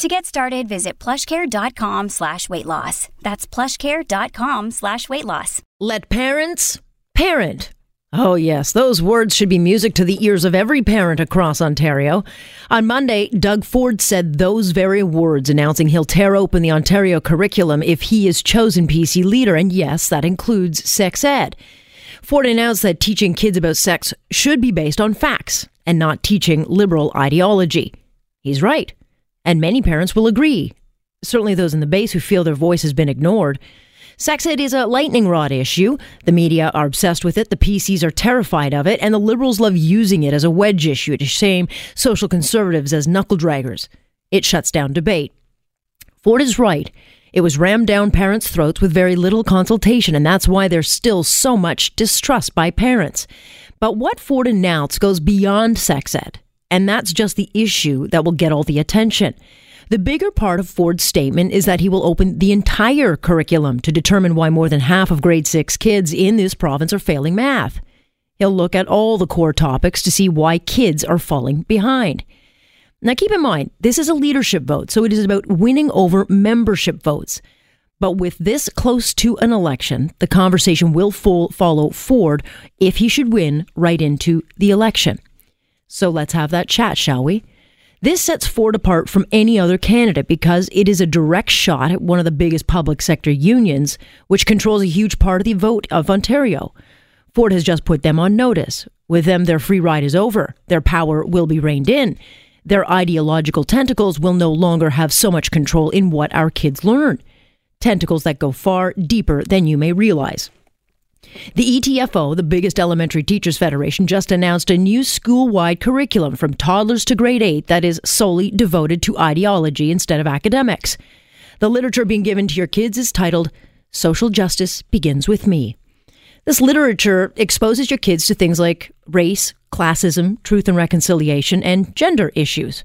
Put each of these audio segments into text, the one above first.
To get started, visit plushcare.com slash weight loss. That's plushcare.com slash weight loss. Let parents parent. Oh, yes, those words should be music to the ears of every parent across Ontario. On Monday, Doug Ford said those very words, announcing he'll tear open the Ontario curriculum if he is chosen PC leader. And yes, that includes sex ed. Ford announced that teaching kids about sex should be based on facts and not teaching liberal ideology. He's right. And many parents will agree. Certainly those in the base who feel their voice has been ignored. Sex ed is a lightning rod issue. The media are obsessed with it, the PCs are terrified of it, and the liberals love using it as a wedge issue to shame social conservatives as knuckle draggers. It shuts down debate. Ford is right. It was rammed down parents' throats with very little consultation, and that's why there's still so much distrust by parents. But what Ford announced goes beyond sex ed. And that's just the issue that will get all the attention. The bigger part of Ford's statement is that he will open the entire curriculum to determine why more than half of grade six kids in this province are failing math. He'll look at all the core topics to see why kids are falling behind. Now, keep in mind, this is a leadership vote, so it is about winning over membership votes. But with this close to an election, the conversation will follow Ford if he should win right into the election. So let's have that chat, shall we? This sets Ford apart from any other candidate because it is a direct shot at one of the biggest public sector unions, which controls a huge part of the vote of Ontario. Ford has just put them on notice. With them, their free ride is over. Their power will be reined in. Their ideological tentacles will no longer have so much control in what our kids learn. Tentacles that go far deeper than you may realize. The ETFO, the biggest elementary teachers federation, just announced a new school wide curriculum from toddlers to grade 8 that is solely devoted to ideology instead of academics. The literature being given to your kids is titled Social Justice Begins with Me. This literature exposes your kids to things like race, classism, truth and reconciliation, and gender issues.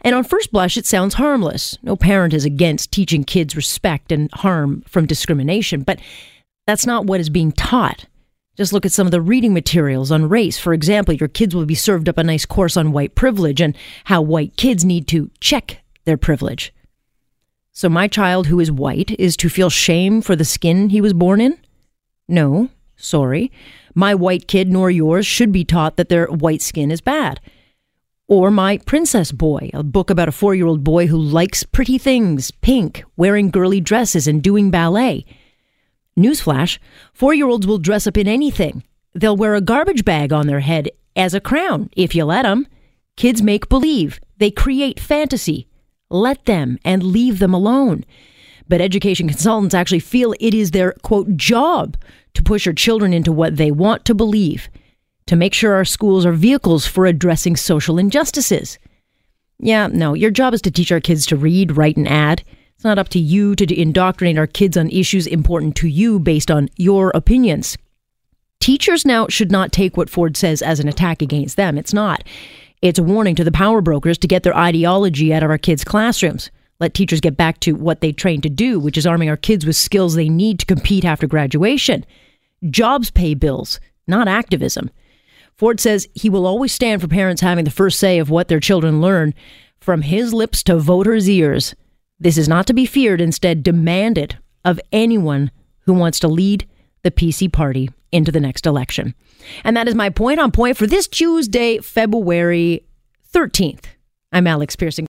And on first blush, it sounds harmless. No parent is against teaching kids respect and harm from discrimination, but that's not what is being taught. Just look at some of the reading materials on race. For example, your kids will be served up a nice course on white privilege and how white kids need to check their privilege. So, my child who is white is to feel shame for the skin he was born in? No, sorry. My white kid nor yours should be taught that their white skin is bad. Or My Princess Boy, a book about a four year old boy who likes pretty things, pink, wearing girly dresses, and doing ballet. Newsflash four year olds will dress up in anything. They'll wear a garbage bag on their head as a crown, if you let them. Kids make believe, they create fantasy. Let them and leave them alone. But education consultants actually feel it is their, quote, job to push our children into what they want to believe, to make sure our schools are vehicles for addressing social injustices. Yeah, no, your job is to teach our kids to read, write, and add. It's not up to you to indoctrinate our kids on issues important to you based on your opinions. Teachers now should not take what Ford says as an attack against them. It's not. It's a warning to the power brokers to get their ideology out of our kids' classrooms. Let teachers get back to what they trained to do, which is arming our kids with skills they need to compete after graduation. Jobs pay bills, not activism. Ford says he will always stand for parents having the first say of what their children learn, from his lips to voters' ears. This is not to be feared, instead, demanded of anyone who wants to lead the PC party into the next election. And that is my point on point for this Tuesday, February 13th. I'm Alex Pierson.